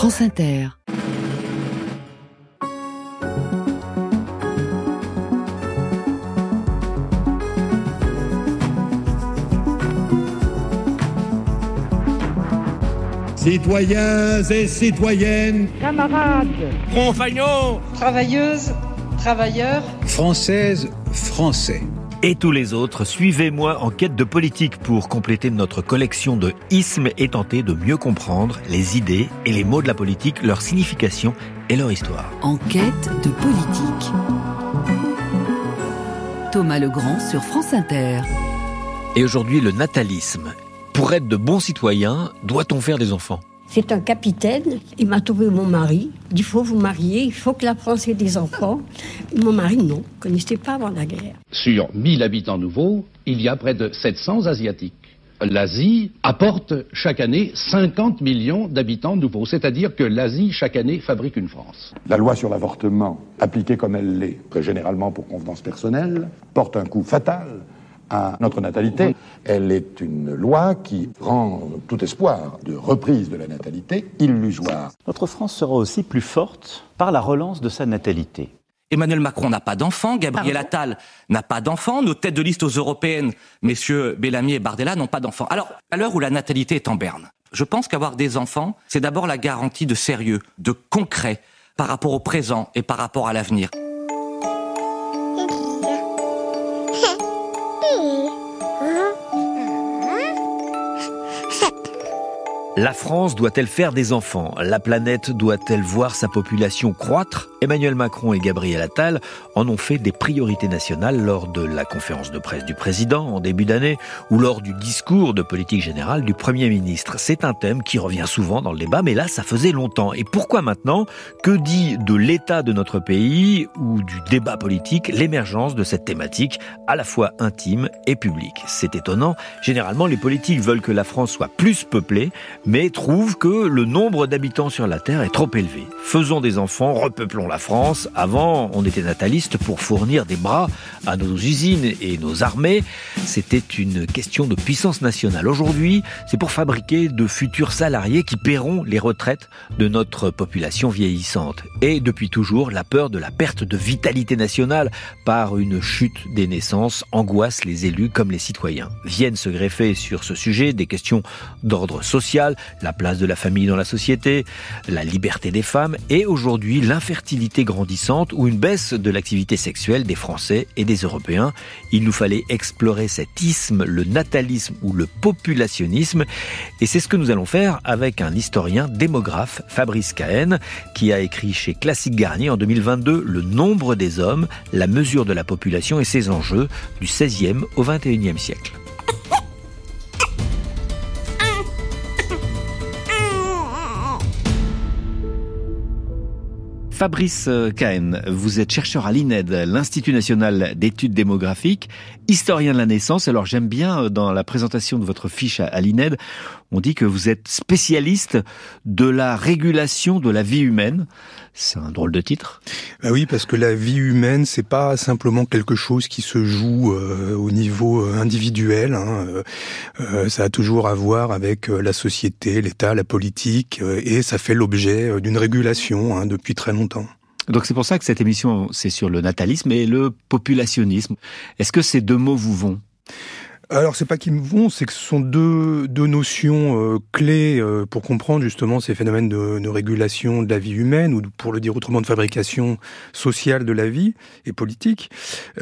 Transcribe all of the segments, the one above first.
France Inter. Citoyens et citoyennes, camarades, compagnons, travailleuses, travailleurs, françaises, français. Et tous les autres, suivez-moi en quête de politique pour compléter notre collection de ismes et tenter de mieux comprendre les idées et les mots de la politique, leur signification et leur histoire. En quête de politique. Thomas Legrand sur France Inter. Et aujourd'hui, le natalisme. Pour être de bons citoyens, doit-on faire des enfants? C'est un capitaine. Il m'a trouvé mon mari. Il faut vous marier, il faut que la France ait des enfants. Mon mari, non, ne connaissait pas avant la guerre. Sur 1000 habitants nouveaux, il y a près de 700 Asiatiques. L'Asie apporte chaque année 50 millions d'habitants nouveaux, c'est-à-dire que l'Asie, chaque année, fabrique une France. La loi sur l'avortement, appliquée comme elle l'est, très généralement pour convenance personnelle, porte un coup fatal à notre natalité. Elle est une loi qui rend tout espoir de reprise de la natalité illusoire. Notre France sera aussi plus forte par la relance de sa natalité. Emmanuel Macron n'a pas d'enfant, Gabriel Attal n'a pas d'enfant, nos têtes de liste aux européennes, messieurs Bellamy et Bardella, n'ont pas d'enfant. Alors, à l'heure où la natalité est en berne, je pense qu'avoir des enfants, c'est d'abord la garantie de sérieux, de concret par rapport au présent et par rapport à l'avenir. La France doit-elle faire des enfants? La planète doit-elle voir sa population croître? Emmanuel Macron et Gabriel Attal en ont fait des priorités nationales lors de la conférence de presse du président en début d'année ou lors du discours de politique générale du Premier ministre. C'est un thème qui revient souvent dans le débat, mais là, ça faisait longtemps. Et pourquoi maintenant? Que dit de l'état de notre pays ou du débat politique l'émergence de cette thématique à la fois intime et publique? C'est étonnant. Généralement, les politiques veulent que la France soit plus peuplée, mais trouvent que le nombre d'habitants sur la Terre est trop élevé. Faisons des enfants, repeuplons la France. Avant, on était nataliste pour fournir des bras à nos usines et nos armées. C'était une question de puissance nationale. Aujourd'hui, c'est pour fabriquer de futurs salariés qui paieront les retraites de notre population vieillissante. Et depuis toujours, la peur de la perte de vitalité nationale par une chute des naissances angoisse les élus comme les citoyens. Viennent se greffer sur ce sujet des questions d'ordre social, la place de la famille dans la société, la liberté des femmes et aujourd'hui l'infertilité grandissante ou une baisse de l'activité sexuelle des Français et des Européens. Il nous fallait explorer cet isme, le natalisme ou le populationnisme et c'est ce que nous allons faire avec un historien démographe, Fabrice Cahen, qui a écrit chez Classique Garnier en 2022 Le nombre des hommes, la mesure de la population et ses enjeux du 16e au 21e siècle. Fabrice Cahen, vous êtes chercheur à l'INED, l'Institut national d'études démographiques, historien de la naissance. Alors j'aime bien euh, dans la présentation de votre fiche à l'INED, on dit que vous êtes spécialiste de la régulation de la vie humaine. C'est un drôle de titre. Bah oui, parce que la vie humaine, c'est pas simplement quelque chose qui se joue euh, au niveau euh, individuel. Hein. ça a toujours à voir avec la société, l'État, la politique, et ça fait l'objet d'une régulation hein, depuis très longtemps. Donc c'est pour ça que cette émission, c'est sur le natalisme et le populationnisme. Est-ce que ces deux mots vous vont? Alors c'est pas qu'ils me vont, c'est que ce sont deux, deux notions euh, clés euh, pour comprendre justement ces phénomènes de, de, régulation de la vie humaine ou pour le dire autrement de fabrication sociale de la vie et politique.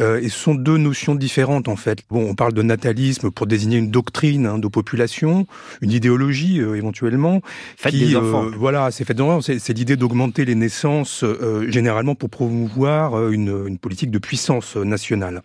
Euh, et ce sont deux notions différentes en fait. Bon, on parle de natalisme pour désigner une doctrine hein, de population, une idéologie éventuellement. Faites des enfants. voilà, c'est fait. C'est l'idée d'augmenter les naissances généralement pour promouvoir une, une politique de puissance nationale.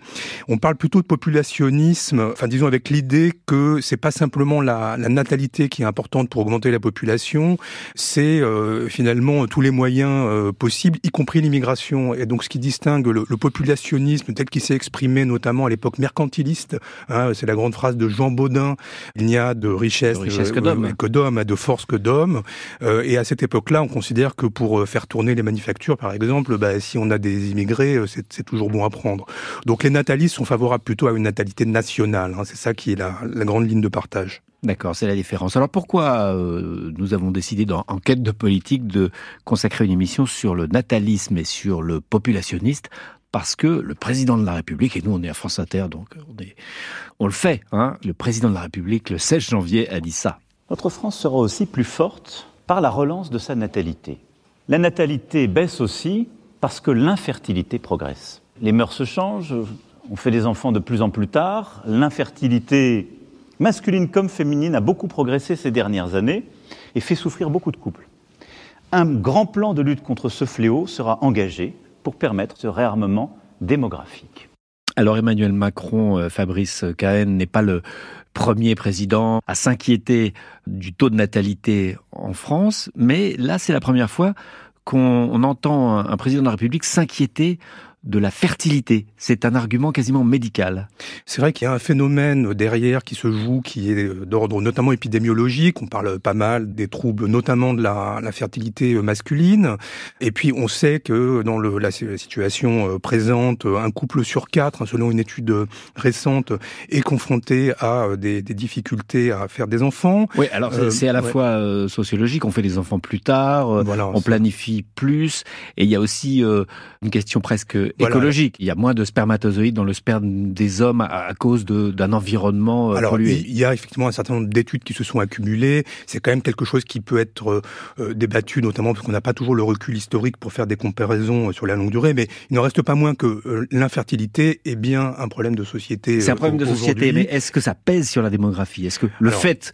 On parle plutôt de populationnisme, enfin disons avec l'idée que c'est pas simplement la, la, natalité qui est importante pour augmenter la population, c'est euh, finalement tous les moyens euh, possibles, y compris l'immigration. Et donc ce qui distingue le, le populationnisme tel qu'il s'est exprimé notamment à l'époque mercantiliste, hein, c'est la grande phrase de Jean Baudin, il n'y a de richesse, de richesse que d'hommes, que d'hommes, de force que d'hommes. Euh, et à cette époque-là, on considère que pour faire tourner les manufactures, par exemple, bah, si on a des immigrés, c'est toujours bon à prendre. Donc les natalistes sont favorables plutôt à une natalité nationale. Hein, c'est ça qui est la, la grande ligne de partage. D'accord, c'est la différence. Alors pourquoi euh, nous avons décidé dans Enquête de politique de consacrer une émission sur le natalisme et sur le populationniste? Parce que le président de la République, et nous on est à France Inter, donc on, est, on le fait, hein, le président de la République le 16 janvier a dit ça. Notre France sera aussi plus forte par la relance de sa natalité. La natalité baisse aussi parce que l'infertilité progresse. Les mœurs se changent, on fait des enfants de plus en plus tard, l'infertilité masculine comme féminine a beaucoup progressé ces dernières années et fait souffrir beaucoup de couples. Un grand plan de lutte contre ce fléau sera engagé pour permettre ce réarmement démographique. Alors Emmanuel Macron, euh, Fabrice Cahen n'est pas le premier président à s'inquiéter du taux de natalité en France, mais là c'est la première fois qu'on entend un président de la République s'inquiéter de la fertilité. C'est un argument quasiment médical. C'est vrai qu'il y a un phénomène derrière qui se joue, qui est d'ordre notamment épidémiologique. On parle pas mal des troubles, notamment de la, fertilité masculine. Et puis on sait que dans le, la situation euh, présente, un couple sur quatre, hein, selon une étude récente, est confronté à euh, des, difficultés à faire des enfants. Oui, alors c'est à la euh, fois sociologique. On fait des enfants plus tard, on planifie plus, et il y a aussi une question presque écologique. Il y a moins de spermatozoïdes dans le sperme des hommes à, cause d'un environnement euh, Alors, pollué. Il y a effectivement un certain nombre d'études qui se sont accumulées. C'est quand même quelque chose qui peut être euh, euh, débattu, notamment parce qu'on n'a pas toujours le recul historique pour faire des comparaisons sur la longue durée. Mais il ne reste pas moins que l'infertilité est bien un problème de société. C'est un problème de société, mais est-ce que ça pèse sur la démographie? Est-ce que le fait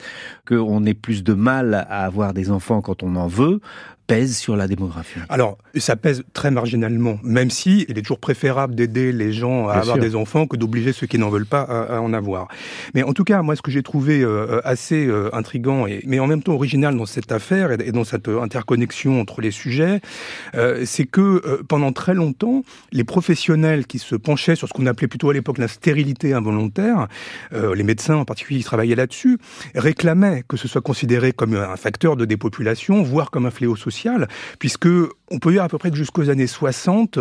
qu'on ait plus de mal à avoir des enfants quand on en veut pèse sur la démographie. Alors, ça pèse très marginalement, même si il est toujours préférable d'aider les gens à avoir des enfants que d'obliger ceux qui n'en veulent pas à, en avoir. Mais en tout cas, moi, ce que j'ai trouvé euh, assez euh, intrigant, et, mais en même temps original dans cette affaire et, dans cette euh, interconnexion entre les sujets, c'est que pendant très longtemps, les professionnels qui se penchaient sur ce qu'on appelait plutôt à l'époque la stérilité involontaire, les médecins en particulier qui travaillaient là-dessus, réclamaient que ce soit considéré comme un facteur de dépopulation, voire comme un fléau social puisque on peut dire à peu près que jusqu'aux années 60,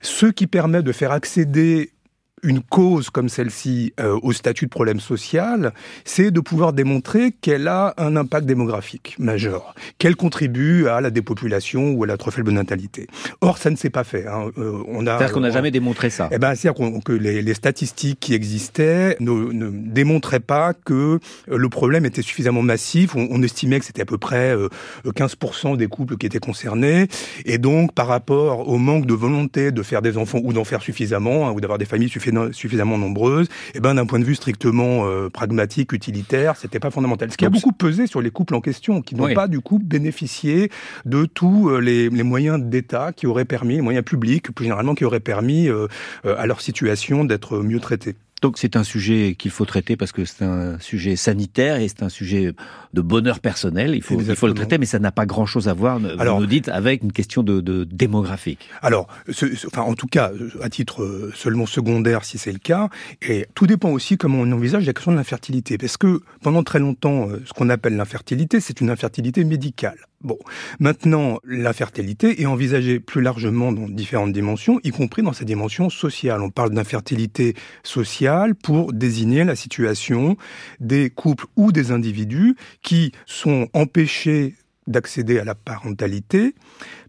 ce qui permet de faire accéder une cause comme celle-ci euh, au statut de problème social, c'est de pouvoir démontrer qu'elle a un impact démographique majeur, qu'elle contribue à la dépopulation ou à la trop faible natalité. Or, ça ne s'est pas fait. Hein. Euh, on a, c'est-à-dire qu'on n'a jamais démontré ça. Eh ben, c'est-à-dire que les, les, statistiques qui existaient ne, ne, démontraient pas que euh, le problème était suffisamment massif. On, on estimait que c'était à peu près 15% des couples qui étaient concernés, et donc par rapport au manque de volonté de faire des enfants ou d'en faire suffisamment, hein, ou d'avoir des familles suffisamment suffisamment nombreuses, et eh ben d'un point de vue strictement euh, pragmatique, utilitaire, c'était pas fondamental. Ce qui a beaucoup pesé sur les couples en question, qui n'ont pas du coup bénéficié de tous euh, les, les moyens d'État qui auraient permis, les moyens publics plus généralement qui auraient permis euh, à leur situation d'être mieux traités. Donc c'est un sujet qu'il faut traiter parce que c'est un sujet sanitaire et c'est un sujet de bonheur personnel. Il faut, il faut le traiter, mais ça n'a pas grand-chose à voir, alors, vous nous dites, avec une question de, de démographique. Alors, ce, enfin, en tout cas, à titre euh, seulement secondaire, si c'est le cas, et tout dépend aussi comment on envisage la question de l'infertilité, parce que pendant très longtemps, euh, ce qu'on appelle l'infertilité, c'est une infertilité médicale. Bon, maintenant, l'infertilité est envisagée plus largement dans différentes dimensions, y compris dans sa dimension sociale. On parle d'infertilité sociale pour désigner la situation des couples ou des individus qui sont empêchés d'accéder à la parentalité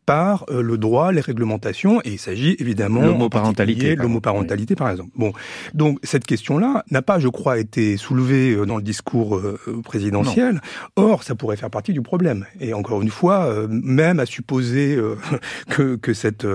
par euh, le droit, les réglementations, et il s'agit évidemment l'homoparentalité, l'homoparentalité par exemple. Bon, donc cette question-là n'a pas, je crois, été soulevée euh, dans le discours euh, présidentiel. Or, ça pourrait faire partie du problème. Et encore une fois, même à supposer que, que cet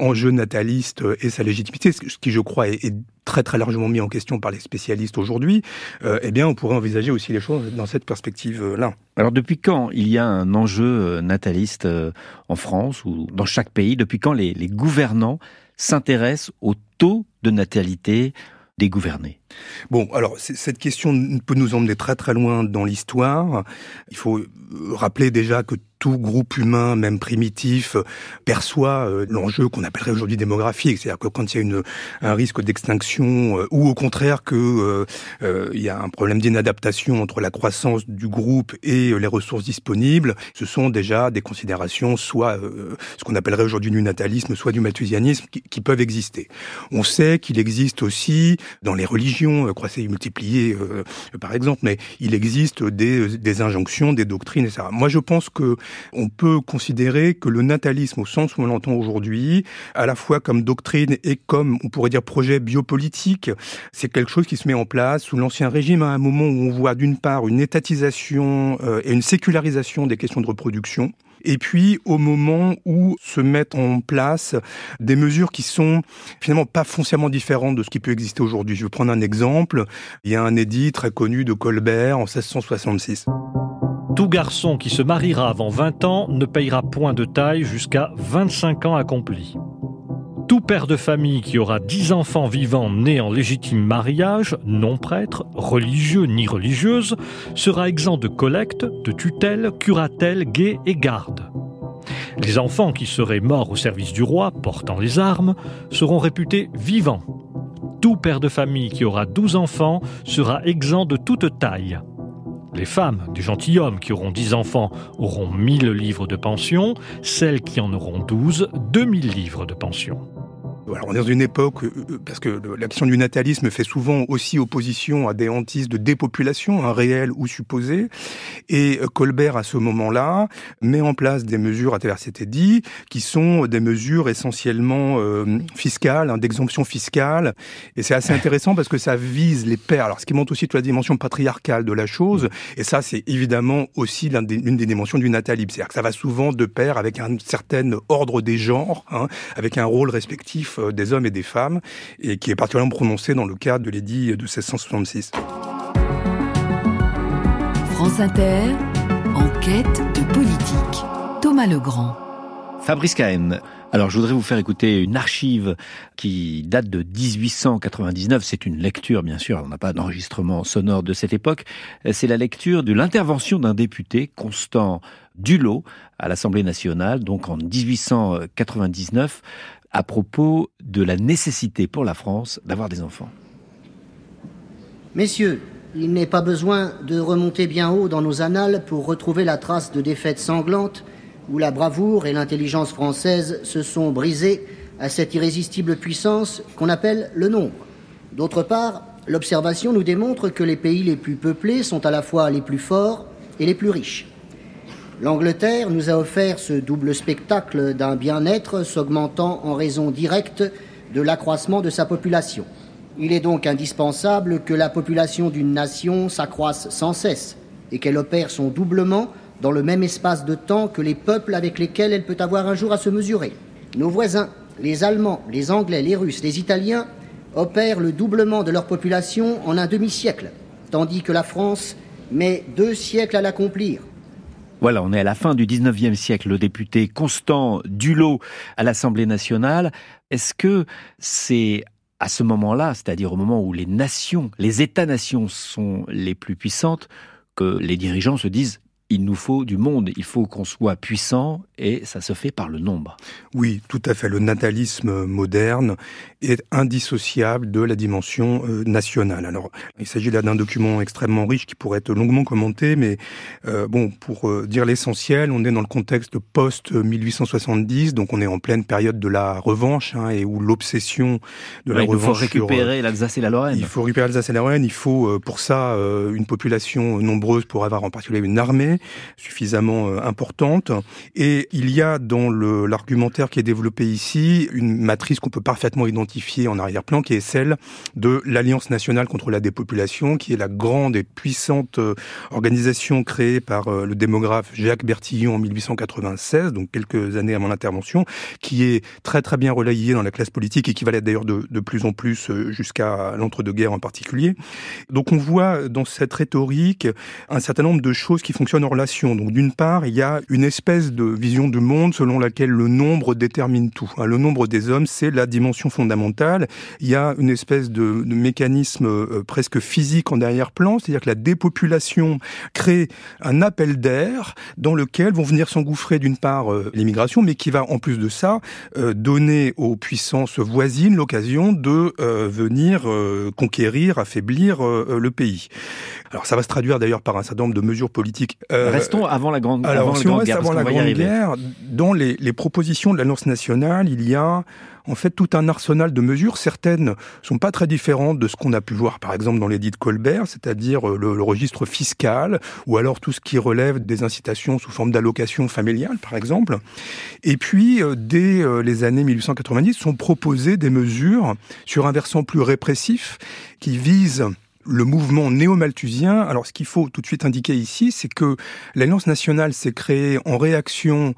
enjeu nataliste ait sa légitimité, ce qui, je crois, est, est très très largement mis en question par les spécialistes aujourd'hui, euh, eh bien on pourrait envisager aussi les choses dans cette perspective-là. Alors depuis quand il y a un enjeu euh, nataliste euh, en France ou dans chaque pays? Depuis quand les, les gouvernants s'intéressent au taux de natalité des gouvernés? Bon, alors cette question peut nous emmener très très loin dans l'histoire. Il faut rappeler déjà que tout groupe humain, même primitif, perçoit l'enjeu qu'on appellerait aujourd'hui démographique. C'est-à-dire que quand il y a une, un risque d'extinction, ou au contraire que il y a un problème d'inadaptation entre la croissance du groupe et les ressources disponibles, ce sont déjà des considérations, soit ce qu'on appellerait aujourd'hui du natalisme, soit du mathusianisme, qui, peuvent exister. On sait qu'il existe aussi dans les religions, croissez et multipliées par exemple, mais il existe des, des injonctions, des doctrines, etc. Moi, je pense que on peut considérer que le natalisme, au sens où on l'entend aujourd'hui, à la fois comme doctrine et comme, on pourrait dire, projet biopolitique, c'est quelque chose qui se met en place sous l'Ancien Régime à un moment où on voit d'une part une étatisation euh, et une sécularisation des questions de reproduction, et puis au moment où se mettent en place des mesures qui sont finalement pas foncièrement différentes de ce qui peut exister aujourd'hui. Je vais prendre un exemple. Il y a un édit très connu de Colbert en 1666. Tout garçon qui se mariera avant 20 ans ne payera point de taille jusqu'à 25 ans accomplis. Tout père de famille qui aura 10 enfants vivants nés en légitime mariage, non prêtre, religieux ni religieuse, sera exempt de collecte, de tutelle, curatelle, guet et garde. Les enfants qui seraient morts au service du roi, portant les armes, seront réputés vivants. Tout père de famille qui aura 12 enfants sera exempt de toute taille. Les femmes du gentilhomme qui auront 10 enfants auront 1000 livres de pension, celles qui en auront 12, 2000 livres de pension. Alors, on est dans une époque, euh, euh, parce que l'action du natalisme fait souvent aussi opposition à des hantises de dépopulation, un réel ou supposé. Et euh, Colbert, à ce moment-là, met en place des mesures, à travers cet dit, qui sont des mesures essentiellement euh, fiscales, hein, d'exemption fiscale. Et c'est assez intéressant parce que ça vise les pères. Alors, ce qui montre aussi toute la dimension patriarcale de la chose. Et ça, c'est évidemment aussi l'une des, des, dimensions du natalisme. C'est-à-dire que ça va souvent de pair avec un certain ordre des genres, hein, avec un rôle respectif euh, des hommes et des femmes, et qui est particulièrement prononcé dans le cadre de l'édit de 1666. France Inter, enquête de politique. Thomas Legrand. Fabrice Cahen. Alors, je voudrais vous faire écouter une archive qui date de 1899. C'est une lecture, bien sûr. On n'a pas d'enregistrement sonore de cette époque. C'est la lecture de l'intervention d'un député, Constant Dulot, à l'Assemblée nationale, donc en 1899 à propos de la nécessité pour la France d'avoir des enfants. Messieurs, il n'est pas besoin de remonter bien haut dans nos annales pour retrouver la trace de défaites sanglantes où la bravoure et l'intelligence française se sont brisées à cette irrésistible puissance qu'on appelle le nombre. D'autre part, l'observation nous démontre que les pays les plus peuplés sont à la fois les plus forts et les plus riches. L'Angleterre nous a offert ce double spectacle d'un bien-être s'augmentant en raison directe de l'accroissement de sa population. Il est donc indispensable que la population d'une nation s'accroisse sans cesse et qu'elle opère son doublement dans le même espace de temps que les peuples avec lesquels elle peut avoir un jour à se mesurer. Nos voisins, les Allemands, les Anglais, les Russes, les Italiens, opèrent le doublement de leur population en un demi-siècle, tandis que la France met deux siècles à l'accomplir. Voilà, on est à la fin du 19e siècle. Le député Constant Dulot à l'Assemblée nationale. Est-ce que c'est à ce moment-là, c'est-à-dire au moment où les nations, les États-nations sont les plus puissantes, que les dirigeants se disent il nous faut du monde, il faut qu'on soit puissant et ça se fait par le nombre. Oui, tout à fait. Le natalisme moderne est indissociable de la dimension euh, nationale. Alors, il s'agit là d'un document extrêmement riche qui pourrait être longuement commenté, mais euh, bon, pour euh, dire l'essentiel, on est dans le contexte post-1870, donc on est en pleine période de la revanche hein, et où l'obsession de la il revanche... Il faut récupérer l'Alsace et la Lorraine. Il faut récupérer l'Alsace et la Lorraine, il faut pour ça une population nombreuse pour avoir en particulier une armée suffisamment euh, importante. Et il y a dans l'argumentaire qui est développé ici une matrice qu'on peut parfaitement identifier en arrière-plan, qui est celle de l'Alliance nationale contre la dépopulation, qui est la grande et puissante euh, organisation créée par euh, le démographe Jacques Bertillon en 1896, donc quelques années à mon intervention, qui est très très bien relayée dans la classe politique et qui va l'être d'ailleurs de, de plus en plus jusqu'à l'entre-deux-guerres en particulier. Donc on voit dans cette rhétorique un certain nombre de choses qui fonctionnent relation. Donc d'une part, il y a une espèce de vision du monde selon laquelle le nombre détermine tout. Hein, le nombre des hommes, c'est la dimension fondamentale. Il y a une espèce de, de mécanisme euh, presque physique en arrière-plan, c'est-à-dire que la dépopulation crée un appel d'air dans lequel vont venir s'engouffrer d'une part euh, l'immigration, mais qui va en plus de ça euh, donner aux puissances voisines l'occasion de venir conquérir, affaiblir le pays. Alors ça va se traduire d'ailleurs par un certain nombre de mesures politiques. Euh, Restons avant la Grande, alors, avant si la grande Guerre. avant la Grande Guerre, dans les, propositions de l'Alliance nationale, il y a en fait tout un arsenal de mesures. Certaines sont pas très différentes de ce qu'on a pu voir, par exemple, dans l'édit de Colbert, c'est-à-dire le, le, registre fiscal, ou alors tout ce qui relève des incitations sous forme d'allocation familiale, par exemple. Et puis, euh, dès euh, les années 1890, sont proposées des mesures sur un versant plus répressif qui visent le mouvement néo-malthusien. Alors, ce qu'il faut tout de suite indiquer ici, c'est que l'Alliance nationale s'est créée en réaction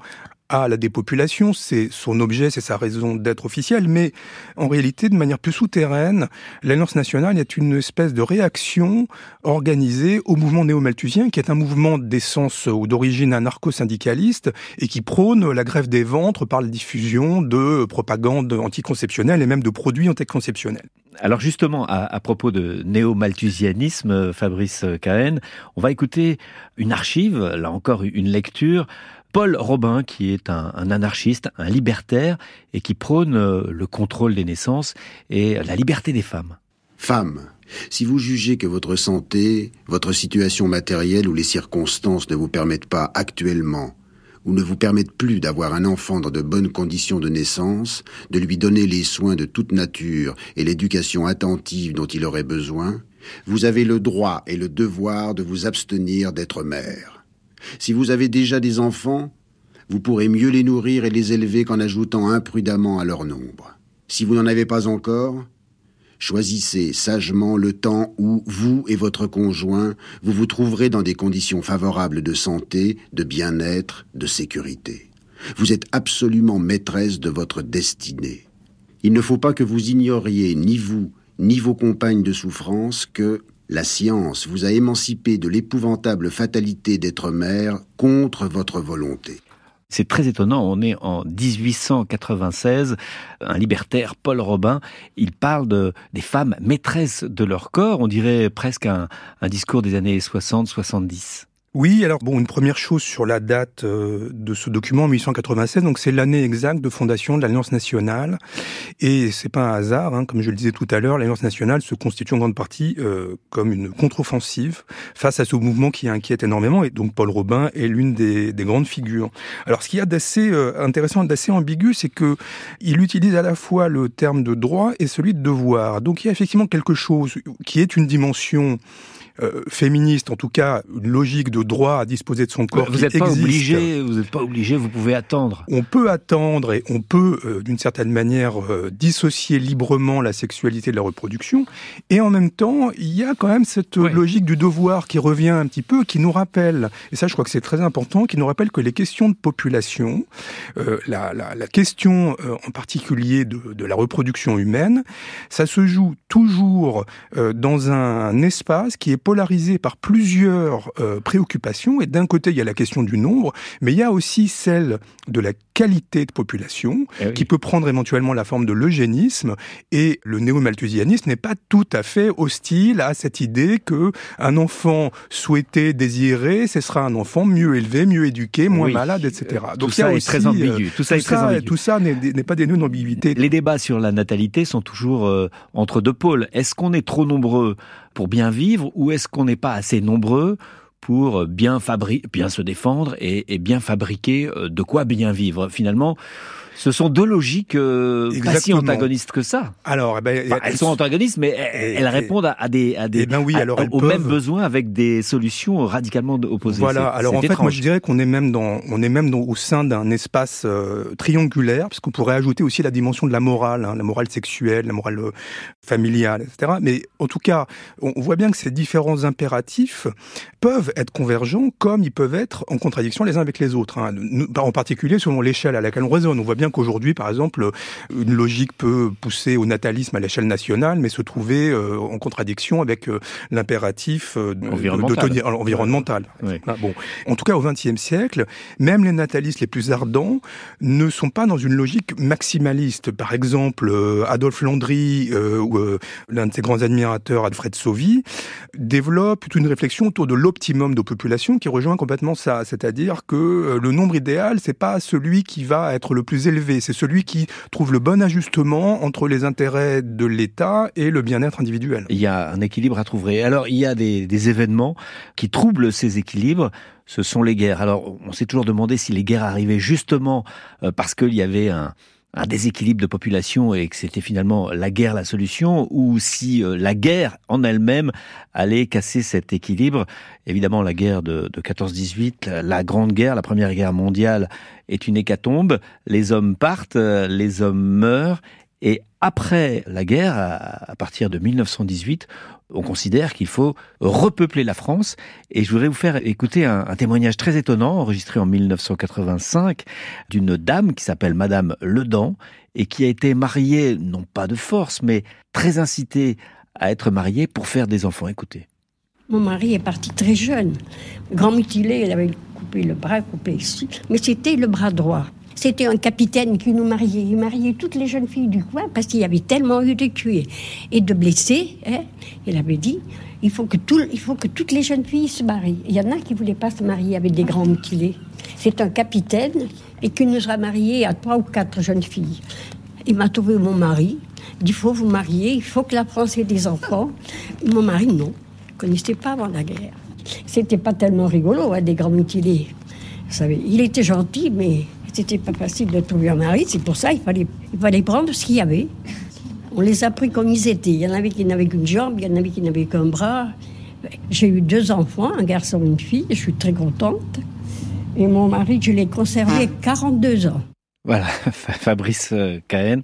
à la dépopulation, c'est son objet, c'est sa raison d'être officielle, mais en réalité, de manière plus souterraine, l'Alliance nationale est une espèce de réaction organisée au mouvement néo-malthusien, qui est un mouvement d'essence ou d'origine anarcho-syndicaliste et qui prône la grève des ventres par la diffusion de propagande anticonceptionnelle et même de produits anticonceptionnels. Alors justement, à, propos de néo-malthusianisme, Fabrice Cahen, on va écouter une archive, là encore une lecture, Paul Robin, qui est un, anarchiste, un libertaire, et qui prône le contrôle des naissances et la liberté des femmes. Femmes, si vous jugez que votre santé, votre situation matérielle ou les circonstances ne vous permettent pas actuellement ou ne vous permettent plus d'avoir un enfant dans de bonnes conditions de naissance, de lui donner les soins de toute nature et l'éducation attentive dont il aurait besoin, vous avez le droit et le devoir de vous abstenir d'être mère. Si vous avez déjà des enfants, vous pourrez mieux les nourrir et les élever qu'en ajoutant imprudemment à leur nombre. Si vous n'en avez pas encore, choisissez sagement le temps où vous et votre conjoint vous vous trouverez dans des conditions favorables de santé, de bien-être, de sécurité. Vous êtes absolument maîtresse de votre destinée. Il ne faut pas que vous ignoriez, ni vous, ni vos compagnes de souffrance, que la science vous a émancipé de l'épouvantable fatalité d'être mère contre votre volonté. C'est très étonnant, on est en 1896, un libertaire, Paul Robin, il parle de, des femmes maîtresses de leur corps, on dirait presque un, un discours des années 60-70. Oui, alors bon, une première chose sur la date euh, de ce document, 1896, donc c'est l'année exacte de fondation de l'Alliance nationale, et c'est pas un hasard, hein, comme je le disais tout à l'heure, l'Alliance nationale se constitue en grande partie euh, comme une contre-offensive face à ce mouvement qui inquiète énormément, et donc Paul Robin est l'une des, des, grandes figures. Alors ce qu'il y a d'assez euh, intéressant, d'assez ambigu, c'est que il utilise à la fois le terme de droit et celui de devoir. Donc il y a effectivement quelque chose qui est une dimension euh, féministe, en tout cas une logique de droit à disposer de son corps. Vous n'êtes pas obligé, vous n'êtes pas obligé, vous pouvez attendre. On peut attendre et on peut, euh, d'une certaine manière, euh, dissocier librement la sexualité de la reproduction. Et en même temps, il y a quand même cette oui. logique du devoir qui revient un petit peu, qui nous rappelle, et ça je crois que c'est très important, qui nous rappelle que les questions de population, la, la, la, question en particulier de, de, la reproduction humaine, ça se joue toujours dans un espace qui est polarisé par plusieurs euh, préoccupations. Et d'un côté, il y a la question du nombre, mais il y a aussi celle de la qualité de population, eh oui. qui peut prendre éventuellement la forme de l'eugénisme. Et le néo-malthusianisme n'est pas tout à fait hostile à cette idée que un enfant souhaité, désiré, ce sera un enfant mieux élevé, mieux éduqué, moins oui. malade, etc. Donc tout ça est très ambigu. Tout ça tout est très ça, ambigu. Tout ça n'est pas dénué d'ambiguïté. Les débats sur la natalité sont toujours euh, entre deux pôles. Est-ce qu'on est trop nombreux pour bien vivre ou est-ce qu'on n'est pas assez nombreux pour bien, se défendre et, et, bien fabriquer euh, de quoi bien vivre? Finalement, ce sont deux logiques euh, pas si antagonistes que ça. Alors, eh ben, enfin, elles sont antagonistes, mais elles, elles répondent à, à, des, à des eh ben oui, alors à, aux peuvent... mêmes besoins avec des solutions radicalement opposées. Voilà. Alors en fait, moi je dirais qu'on est même dans, on est même dans, au sein d'un espace euh, triangulaire, parce qu'on pourrait ajouter aussi la dimension de la morale, hein, la morale sexuelle, la morale euh, familiale, etc. Mais en tout cas, on voit bien que ces différents impératifs peuvent être convergents, comme ils peuvent être en contradiction les uns avec les autres. Hein. En particulier selon l'échelle à laquelle on raisonne. On voit bien qu'aujourd'hui, par exemple, une logique peut pousser au natalisme à l'échelle nationale, mais se trouver euh, en contradiction avec euh, l'impératif euh, environnemental. Ah, bon, en tout cas, au XXe siècle, même les natalistes les plus ardents ne sont pas dans une logique maximaliste. Par exemple, Adolphe Landry ou l'un de ses grands admirateurs, Alfred Sauvy, développe une réflexion autour de l'optimum de population qui rejoint complètement ça, c'est-à-dire que le nombre idéal, c'est pas celui qui va être le plus c'est celui qui trouve le bon ajustement entre les intérêts de l'État et le bien-être individuel. Il y a un équilibre à trouver. Alors, il y a des, des événements qui troublent ces équilibres ce sont les guerres. Alors, on s'est toujours demandé si les guerres arrivaient justement euh, parce qu'il y avait un, un déséquilibre de population et que c'était finalement la guerre la solution, ou si euh, la guerre en elle-même allait casser cet équilibre. Évidemment, la guerre de, de 14-18, la, grande guerre, la première guerre mondiale est une hécatombe. Les hommes partent, euh, les hommes meurent, et après la guerre, à partir de 1918, on considère qu'il faut repeupler la France. Et je voudrais vous faire écouter un, témoignage très étonnant, enregistré en 1985, d'une dame qui s'appelle Madame Ledan, et qui a été mariée, non pas de force, mais très incitée à être mariée pour faire des enfants. Écoutez. Mon mari est parti très jeune, grand mutilé, il avait coupé le bras, coupé ici, mais c'était le bras droit. C'était un capitaine qui nous mariait. Il mariait toutes les jeunes filles du coin parce qu'il y avait tellement eu de tués et de blessés. Hein. Il avait dit il faut, que il faut que toutes les jeunes filles se marient. Il y en a qui ne voulaient pas se marier avec des grands mutilés. C'est un capitaine et qui nous a mariés à trois ou quatre jeunes filles. Il m'a trouvé mon mari. Il dit il faut vous marier, il faut que la France ait des enfants. Mon mari, non. Il ne connaissait pas avant la guerre. C'était pas tellement rigolo, hein, des grands mutilés. Vous savez, il était gentil, mais c'était pas facile de trouver un mari, c'est pour ça qu'il fallait, il fallait prendre ce qu'il y avait. On les a pris comme ils étaient. Il y en avait qui n'avaient qu'une jambe, il y en avait qui n'avaient qu'un bras. J'ai eu deux enfants, un garçon et une fille, je suis très contente. Et mon mari, je l'ai conservé 42 ans. Voilà, Fabrice Cahen, euh,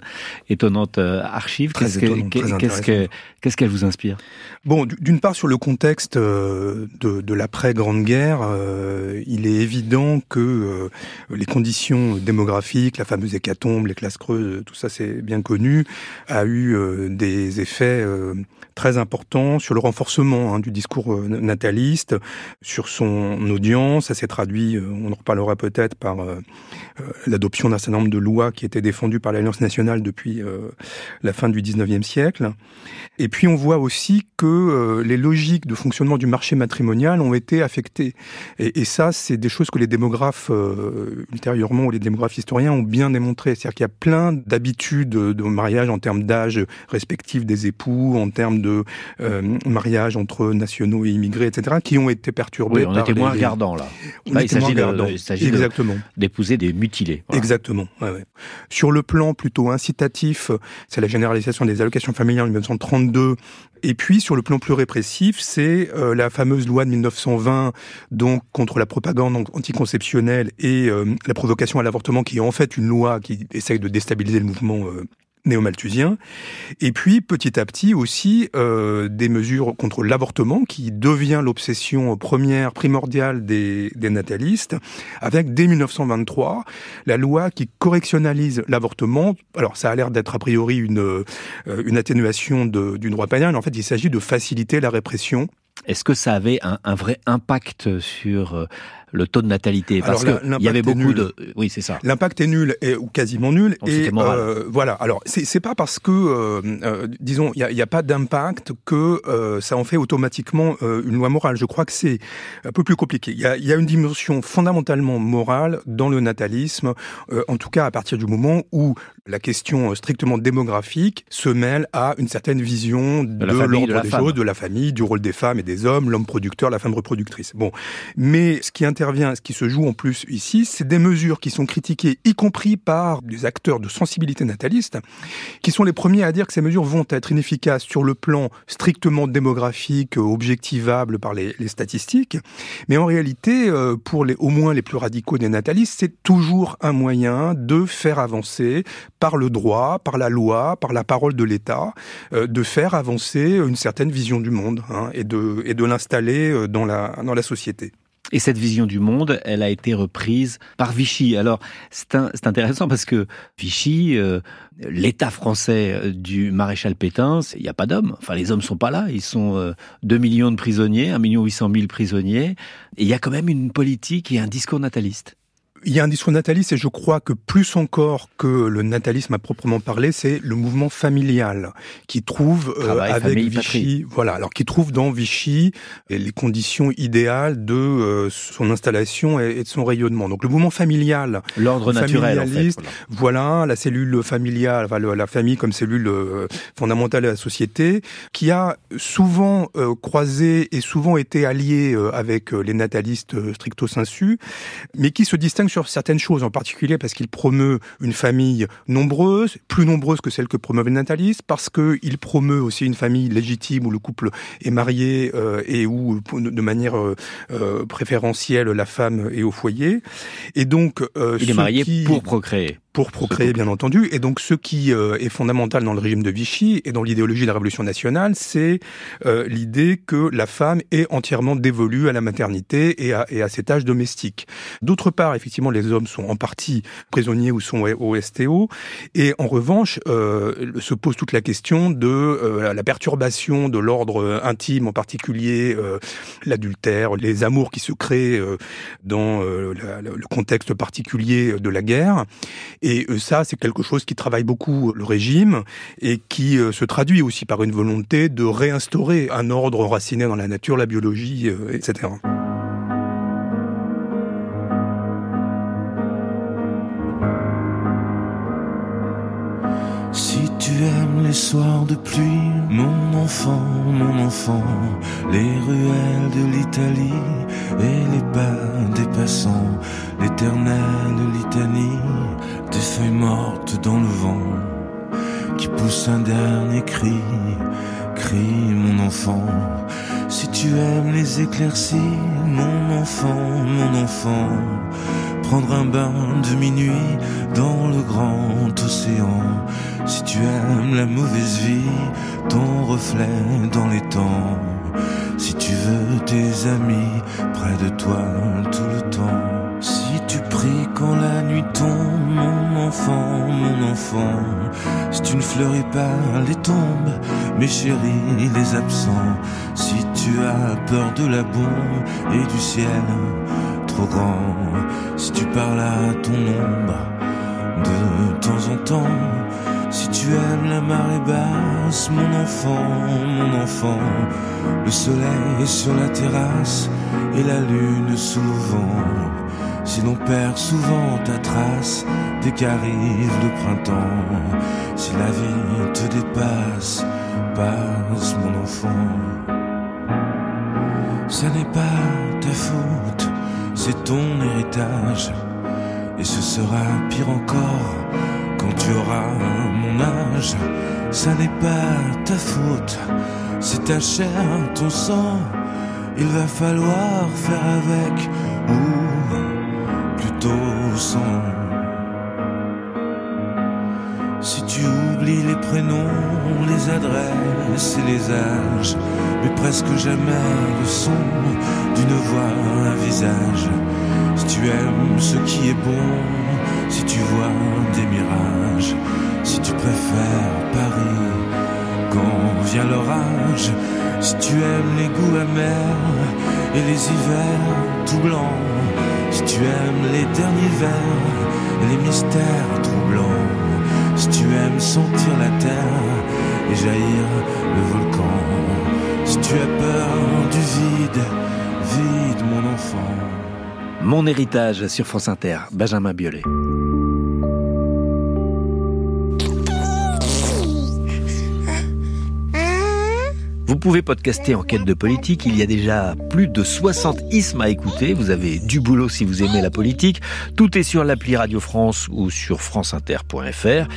étonnante euh, archive. Qu'est-ce qu'elle vous inspire? Bon, d'une part sur le contexte euh, de, de l'après-Grande Guerre, il est évident que les conditions démographiques, la fameuse hécatombe, les classes creuses, tout ça c'est bien connu, a eu des effets très importants sur le renforcement hein, du discours nataliste, sur son audience. Ça s'est traduit, on en reparlera peut-être, par l'adoption d'un certain nombre de lois qui étaient défendues par l'Alliance nationale depuis euh, la fin du 19e siècle. Et puis on voit aussi que euh, les logiques de fonctionnement du marché matrimonial ont été affectées. Et, et ça, c'est des choses que les démographes euh, ultérieurement ou les démographes historiens ont bien démontré. C'est-à-dire qu'il y a plein d'habitudes de mariage en termes d'âge respectif des époux, en termes de mariage entre nationaux et immigrés, etc., qui ont été perturbés. Oui, on était moins regardants là. là il s'agit d'épouser des mutilés. Exactement. Sur le plan plutôt incitatif, c'est la généralisation des allocations familiales en 1932 et puis, sur le plan plus répressif, c'est euh, la fameuse loi de 1920, donc contre la propagande anticonceptionnelle et euh, la provocation à l'avortement, qui est en fait une loi qui essaye de déstabiliser le mouvement euh, néo-malthusien. Et puis, petit à petit aussi, euh, des mesures contre l'avortement, qui devient l'obsession première, primordiale des, des, natalistes, avec dès 1923 la loi qui correctionnalise l'avortement. Alors, ça a l'air d'être a priori une, euh, une atténuation de, du droit pénal. En fait, il s'agit de faciliter la répression est-ce que ça avait un, un, vrai impact sur euh, le taux de natalité Parce qu'il y avait beaucoup de... Oui, c'est ça. L'impact est nul et, ou quasiment nul. et euh, voilà. Alors, c'est pas parce que, euh, euh disons, il n'y a, pas d'impact que ça en fait automatiquement une loi morale. Je crois que c'est un peu plus compliqué. Il y a, y a, une dimension fondamentalement morale dans le natalisme, en tout cas à partir du moment où la question strictement démographique se mêle à une certaine vision de, de l'ordre des choses, de la famille, du rôle des femmes et des hommes, l'homme producteur, la femme reproductrice. Bon, mais ce qui intervient, ce qui se joue en plus ici, c'est des mesures qui sont critiquées, y compris par des acteurs de sensibilité nataliste, qui sont les premiers à dire que ces mesures vont être inefficaces sur le plan strictement démographique, objectivable par les, statistiques, mais en réalité, euh, pour les, au moins les plus radicaux des natalistes, c'est toujours un moyen de faire avancer par le droit, par la loi, par la parole de l'État, euh, de faire avancer une certaine vision du monde hein, et de, l'installer euh, dans la société. Et cette vision du monde, elle a été reprise par Vichy. Alors, c'est intéressant parce que Vichy, euh, l'État français euh, du maréchal Pétain, il n'y a pas d'hommes. Enfin, les hommes sont pas là. Ils sont 2 millions de prisonniers, 1 million 800 000 prisonniers. Et il y a quand même une politique et un discours nataliste. Il y a un discours nataliste et je crois que plus encore que le natalisme à proprement parler, c'est le mouvement familial qui trouve euh, avec Vichy, voilà, alors qui trouve dans Vichy les conditions idéales de euh, son installation et, de son rayonnement. Donc le mouvement familial, l'ordre naturel, en fait, voilà. la cellule familiale, enfin, la famille comme cellule euh, fondamentale de la société, qui a souvent croisé et souvent été allié avec les natalistes stricto sensu, mais qui se distingue sur certaines choses, en particulier parce qu'il promeut une famille nombreuse, plus nombreuse que celle que promeuvent les natalistes, parce qu'il promeut aussi une famille légitime où le couple est marié euh, et où, de manière euh, euh, préférentielle, la femme est au foyer. Et donc, il est marié pour procréer pour procréer, bien entendu. Et donc, ce qui euh, est fondamental dans le régime de Vichy et dans l'idéologie de la Révolution nationale, c'est euh, l'idée que la femme est entièrement dévolue à la maternité et à, et à ses tâches domestiques. D'autre part, effectivement, les hommes sont en partie prisonniers ou sont au STO. Et en revanche, euh, se pose toute la question de euh, la perturbation de l'ordre intime, en particulier l'adultère, les amours qui se créent dans le contexte particulier de la guerre. Et euh, ça, c'est quelque chose qui travaille beaucoup le régime et qui euh, se traduit aussi par une volonté de réinstaurer un ordre enraciné dans la nature, la biologie, euh, etc. Si tu aimes les soirs de pluie, mon enfant, mon enfant, les ruelles de l'Italie et les pas des passants, Si tu aimes les éclaircies, mon enfant, mon enfant, prendre un bain de minuit dans le grand océan. Si tu aimes la mauvaise vie, ton reflet dans les temps. Si tu veux tes amis près de toi tout le temps. Si tu pries quand la nuit tombe, enfant, mon enfant. Si tu ne fleuris pas les tombes, mes chéris, les absents. Si tu as peur de la bombe et du ciel trop grand. Si tu parles à ton ombre de temps en temps. Si tu aimes la marée basse, mon enfant, mon enfant, le soleil sur la terrasse et la lune sous le vent. Si l'on perd souvent ta trace dès qu'arrive le printemps, si la vie te dépasse, passe mon enfant. Ce n'est pas ta faute, c'est ton héritage. Et ce sera pire encore quand tu auras mon âge. Ça n'est pas ta faute, c'est ta chair, ton sang. Il va falloir faire avec Si tu oublies les prénoms, les adresses et les âges, mais presque jamais le son d'une voix, un visage. Si tu aimes ce qui est bon, si tu vois des mirages, si tu préfères Paris quand vient l'orage, si tu aimes les goûts amers et les hivers tout blancs, si tu aimes les derniers vers les mystères troublants, si tu aimes sentir la terre et jaillir le volcan, si tu as peur du vide, vide mon enfant. Mon héritage sur France Inter, Benjamin Biolay. Pouvez podcaster Enquête de politique. Il y a déjà plus de 60 ismes à écouter. Vous avez du boulot si vous aimez la politique. Tout est sur l'appli Radio France ou sur franceinter.fr.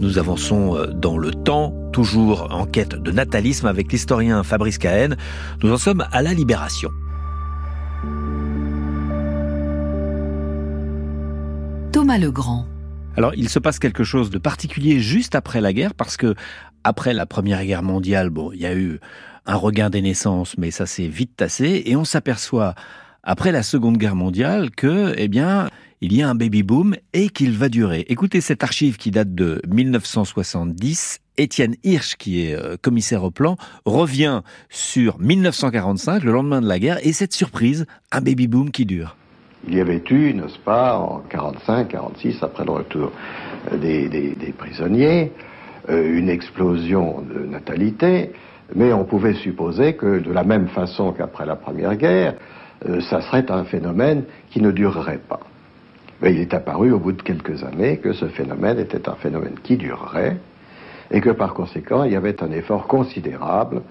Nous avançons euh, dans le temps, toujours en quête de natalisme avec l'historien Fabrice Cahen. Nous en sommes à la libération. Thomas Legrand. Alors, il se passe quelque chose de particulier juste après la guerre parce que après la Première Guerre mondiale, bon, il y a eu un regain des naissances, mais ça s'est vite tassé et on s'aperçoit après la Seconde Guerre mondiale que, eh bien, il y a un baby boom et qu'il va durer. Écoutez cette archive qui date de 1970. Étienne Hirsch, qui est euh, commissaire au plan, revient sur 1945, le lendemain de la guerre, et cette surprise, un baby boom qui dure. Il y avait eu, n'est-ce pas, en 45, 46, après le retour des, prisonniers, euh, une explosion de natalité, mais on pouvait supposer que de la même façon qu'après la Première Guerre, euh, ça serait un phénomène qui ne durerait pas. Mais il est apparu au bout de quelques années que ce phénomène était un phénomène qui durerait et que par conséquent il y avait un effort considérable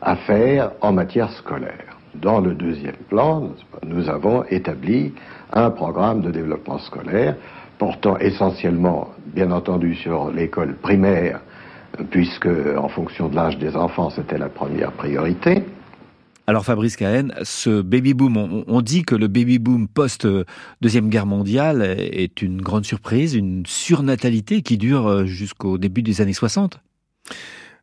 à faire en matière scolaire. Dans le deuxième plan, nous avons établi un programme de développement scolaire portant essentiellement, bien entendu, sur l'école primaire, puisque en fonction de l'âge des enfants, c'était la première priorité, alors Fabrice Cahen, ce baby boom, on, dit que le baby boom post deuxième guerre mondiale est une grande surprise, une surnatalité qui dure euh, jusqu'au début des années 60.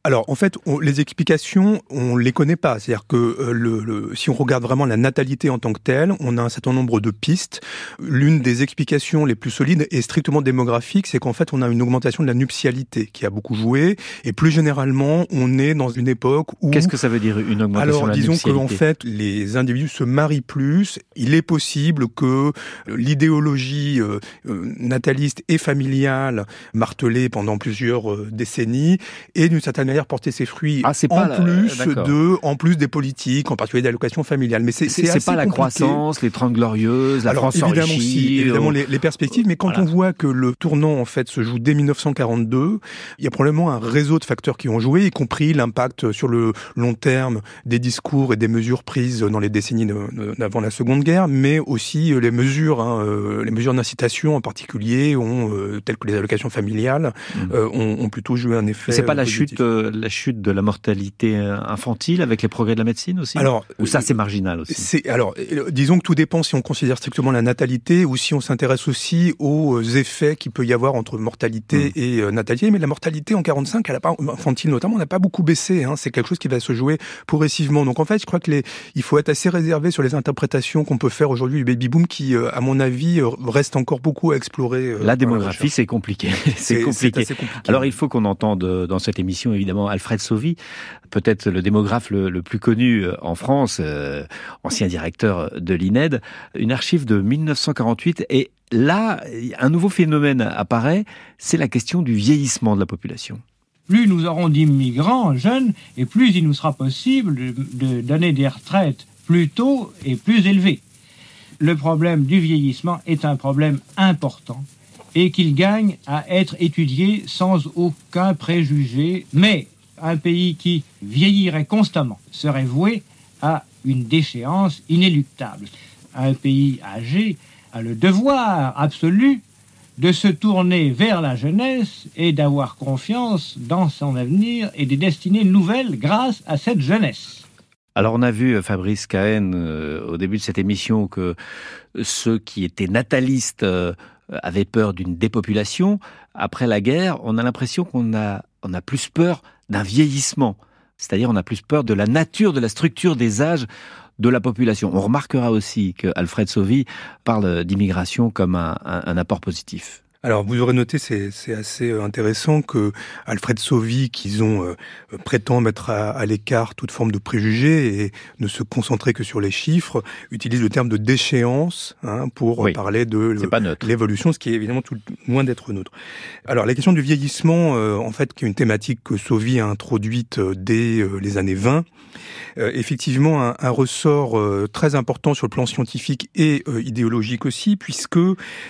Alors en fait, les explications, on les connaît pas. C'est-à-dire que euh, le, si on regarde vraiment la natalité en tant que telle, on a un certain nombre de pistes. L'une des explications les plus solides et strictement démographique, c'est qu'en fait, on a une augmentation de la nuptialité qui a beaucoup joué. Et plus généralement, on est dans une époque où... Qu'est-ce que ça veut dire une augmentation de la disons disons qu'en fait, les individus se marient plus. Il est possible que l'idéologie euh, euh, nataliste et familiale martelée pendant plusieurs décennies ait d'une certaine manière porter ses fruits ah, en plus de, en plus des politiques, en particulier d'allocations familiales. Mais c'est c'est pas la croissance, les trente glorieuses, la Alors, France évidemment aussi, évidemment les, les, perspectives. Mais quand on voit que le tournant en fait se joue dès 1942, il y a probablement un réseau de facteurs qui ont joué, y compris l'impact sur le long terme des discours et des mesures prises dans les décennies d'avant la Seconde Guerre, mais aussi euh, les mesures, hein, euh, les mesures d'incitation en particulier, ont, euh, telles que les allocations familiales, mmh. ont, ont, plutôt joué un effet. C'est pas la chute la chute de la mortalité euh, infantile avec les progrès de la médecine aussi Alors, ou ça c'est marginal aussi. Alors euh, disons que tout dépend si on considère strictement la natalité ou si on s'intéresse aussi aux euh, effets qu'il peut y avoir entre mortalité hmm. et natalité. Mais la mortalité en 45, elle a pas infantile notamment, n'a pas beaucoup baissé. Hein. C'est quelque chose qui va se jouer progressivement. Donc en fait, je crois que les, il faut être assez réservé sur les interprétations qu'on peut faire aujourd'hui du baby boom, qui, à mon avis, reste encore beaucoup à explorer. La démographie, c'est compliqué. c'est compliqué. compliqué. Alors il faut qu'on entende dans cette émission évidemment Alfred Sauvy, peut-être le démographe le, plus connu euh, en France, euh, ancien directeur de l'INED, une archive de 1948 et là, un nouveau phénomène apparaît, c'est la question du vieillissement de la population. Plus nous aurons d'immigrants jeunes et plus il nous sera possible de, donner des retraites plus tôt et plus élevées. Le problème du vieillissement est un problème important et qu'il gagne à être étudié sans aucun préjugé, mais un pays qui vieillirait constamment serait voué à une déchéance inéluctable. Un pays âgé a le devoir absolu de se tourner vers la jeunesse et d'avoir confiance dans son avenir et des destinées nouvelles grâce à cette jeunesse. Alors on a vu, euh, Fabrice Cahen, euh, au début de cette émission, que ceux qui étaient natalistes euh, avaient peur d'une dépopulation. Après la guerre, on a l'impression qu'on a, on a plus peur d'un vieillissement. C'est-à-dire on a plus peur de la nature, de la structure des âges de la population. On remarquera aussi que Alfred Sauvy parle d'immigration comme un, un apport positif. Alors, vous aurez noté, c'est assez euh, intéressant que Alfred Sauvy, qu'ils ont euh, prétend mettre à, l'écart toute forme de préjugés et ne se concentrer que sur les chiffres, utilise le terme de déchéance hein, pour parler de l'évolution, ce qui est évidemment tout loin d'être neutre. Alors, la question du vieillissement, euh, en fait, qui est une thématique que Sauvy a introduite dès les années 20, effectivement un, un ressort très important sur le plan scientifique et idéologique aussi, puisque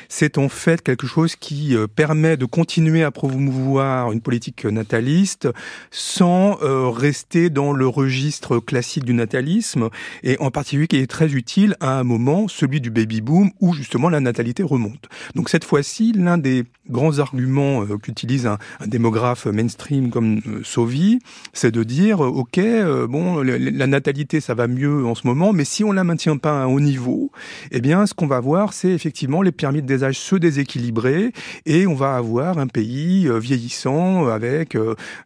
c'est en fait quelque chose qui euh, permet de continuer à promouvoir une politique nataliste sans euh, rester dans le registre classique du natalisme et en particulier qui est très utile à un moment, celui du baby boom où justement la natalité remonte. Donc cette fois-ci, l'un des grands arguments euh, qu'utilise un, démographe mainstream comme euh, Sauvy, c'est de dire, ok, bon, la natalité, ça va mieux en ce moment, mais si on la maintient pas à un haut niveau, eh bien, ce qu'on va voir, c'est effectivement les pyramides des âges se déséquilibrer et on va avoir un pays vieillissant avec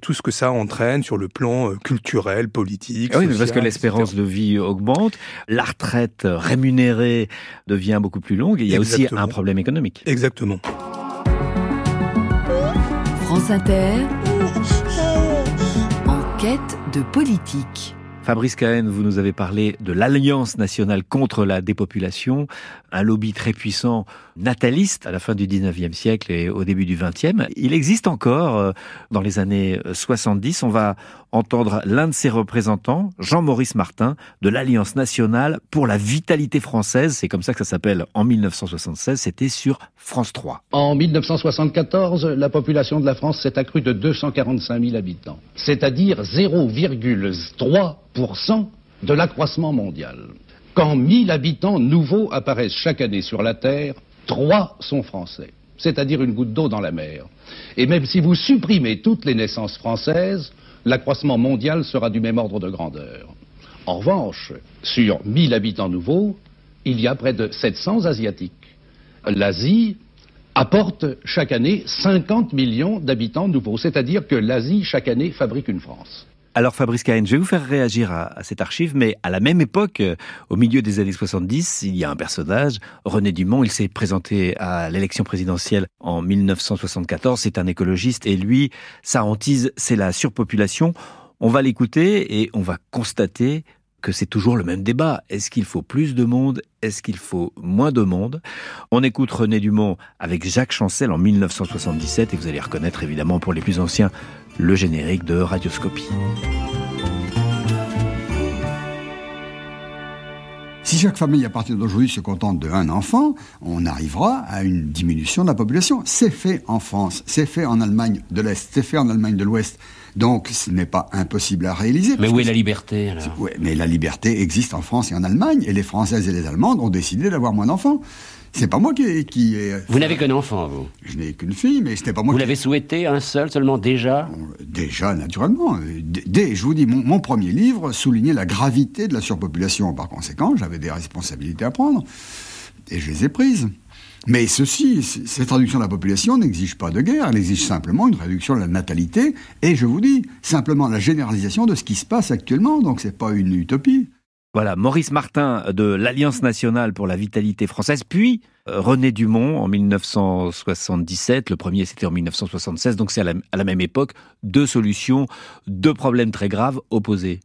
tout ce que ça entraîne sur le plan culturel, politique. Ah oui, parce que l'espérance de vie augmente, la retraite rémunérée devient beaucoup plus longue et il y a aussi un problème économique. Exactement. France Inter, enquête de politique. Fabrice Cahen, vous nous avez parlé de l'Alliance nationale contre la dépopulation, un lobby très puissant nataliste à la fin du 19e siècle et au début du 20e. Il existe encore euh, dans les années 70. On va entendre l'un de ses représentants, Jean-Maurice Martin, de l'Alliance nationale pour la vitalité française. C'est comme ça que ça s'appelle en 1976. C'était sur France 3. En 1974, la population de la France s'est accrue de 245 000 habitants, c'est-à-dire 0,3% de l'accroissement mondial. Quand 1000 habitants nouveaux apparaissent chaque année sur la Terre, 3 sont français, c'est-à-dire une goutte d'eau dans la mer. Et même si vous supprimez toutes les naissances françaises, l'accroissement mondial sera du même ordre de grandeur. En revanche, sur 1000 habitants nouveaux, il y a près de 700 Asiatiques. L'Asie apporte chaque année 50 millions d'habitants nouveaux, c'est-à-dire que l'Asie, chaque année, fabrique une France. Alors Fabrice Cahen, je vais vous faire réagir à, cette archive, mais à la même époque, euh, au milieu des années 70, il y a un personnage, René Dumont, il s'est présenté à l'élection présidentielle en 1974, c'est un écologiste, et lui, sa hantise, c'est la surpopulation. On va l'écouter et on va constater que c'est toujours le même débat. Est-ce qu'il faut plus de monde? Est-ce qu'il faut moins de monde? On écoute René Dumont avec Jacques Chancel en 1977 et vous allez reconnaître évidemment pour les plus anciens le générique de Radioscopie. Si chaque famille à partir d'aujourd'hui se contente de un enfant, on arrivera à une diminution de la population. C'est fait en France, c'est fait en Allemagne de l'Est, c'est fait en Allemagne de l'Ouest. Donc ce n'est pas impossible à réaliser. Mais où est la liberté alors? Mais la liberté existe en France et en Allemagne, et les Françaises et les Allemandes ont décidé d'avoir moins d'enfants. C'est pas moi qui, qui Vous n'avez qu'un enfant, vous? Je n'ai qu'une fille, mais c'était pas moi. Vous l'avez souhaité un seul seulement déjà? Déjà, naturellement. Dès, je vous dis, mon, premier livre soulignait la gravité de la surpopulation. Par conséquent, j'avais des responsabilités à prendre et je les ai prises. Mais ceci, cette réduction de la population n'exige pas de guerre, elle exige simplement une réduction de la natalité et, je vous dis, simplement la généralisation de ce qui se passe actuellement. Donc, c'est pas une utopie. Voilà, Maurice Martin de l'Alliance nationale pour la vitalité française, puis euh, René Dumont en 1977, le premier c'était en 1976, donc c'est à, la même époque, deux solutions, deux problèmes très graves opposés.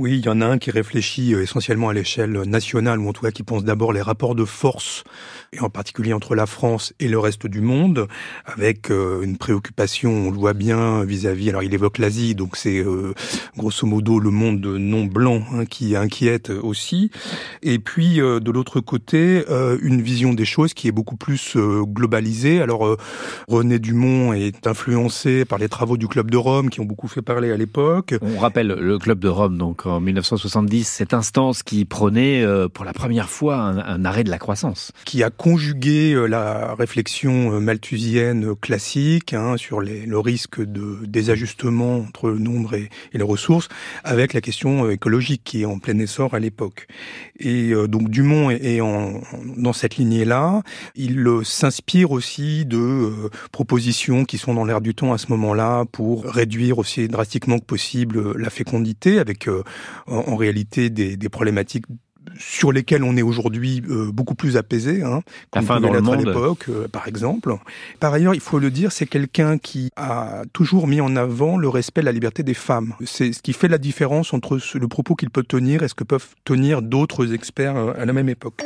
Oui, il y en a un qui réfléchit euh, essentiellement à l'échelle nationale, ou en tout cas qui pense d'abord les rapports de force, et en particulier entre la France et le reste du monde, avec euh, une préoccupation, on le voit bien, vis-à-vis, alors il évoque l'Asie, donc c'est euh, grosso modo le monde non blanc hein, qui inquiète aussi, et puis de l'autre côté, une vision des choses qui est beaucoup plus globalisée. Alors René Dumont est influencé par les travaux du Club de Rome, qui ont beaucoup fait parler à l'époque. On rappelle le Club de Rome, donc en 1970, cette instance qui prônait euh, pour la première fois un, arrêt de la croissance. Qui a conjugué euh, la réflexion euh, malthusienne classique hein, sur les, le risque de désajustement entre le nombre et, les ressources avec la question écologique qui est en plein essor à l'époque. Et donc Dumont est, en, dans cette lignée-là. Il s'inspire aussi de propositions qui sont dans l'air du temps à ce moment-là pour réduire aussi drastiquement que possible la fécondité avec en, réalité des, des problématiques sur lesquelles on est aujourd'hui euh, beaucoup plus apaisé, hein, qu'on pouvait l'être à l'époque, euh, par exemple. Par ailleurs, il faut le dire, c'est quelqu'un qui a toujours mis en avant le respect de la liberté des femmes. C'est ce qui fait la différence entre le propos qu'il peut tenir et ce que peuvent tenir d'autres experts euh, à la même époque.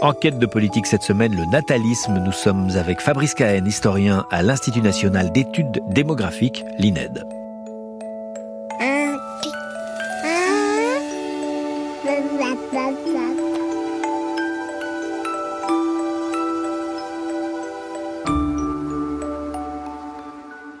Enquête de politique cette semaine, le natalisme. Nous sommes avec Fabrice Cahen, historien à l'Institut national d'études démographiques, l'INED.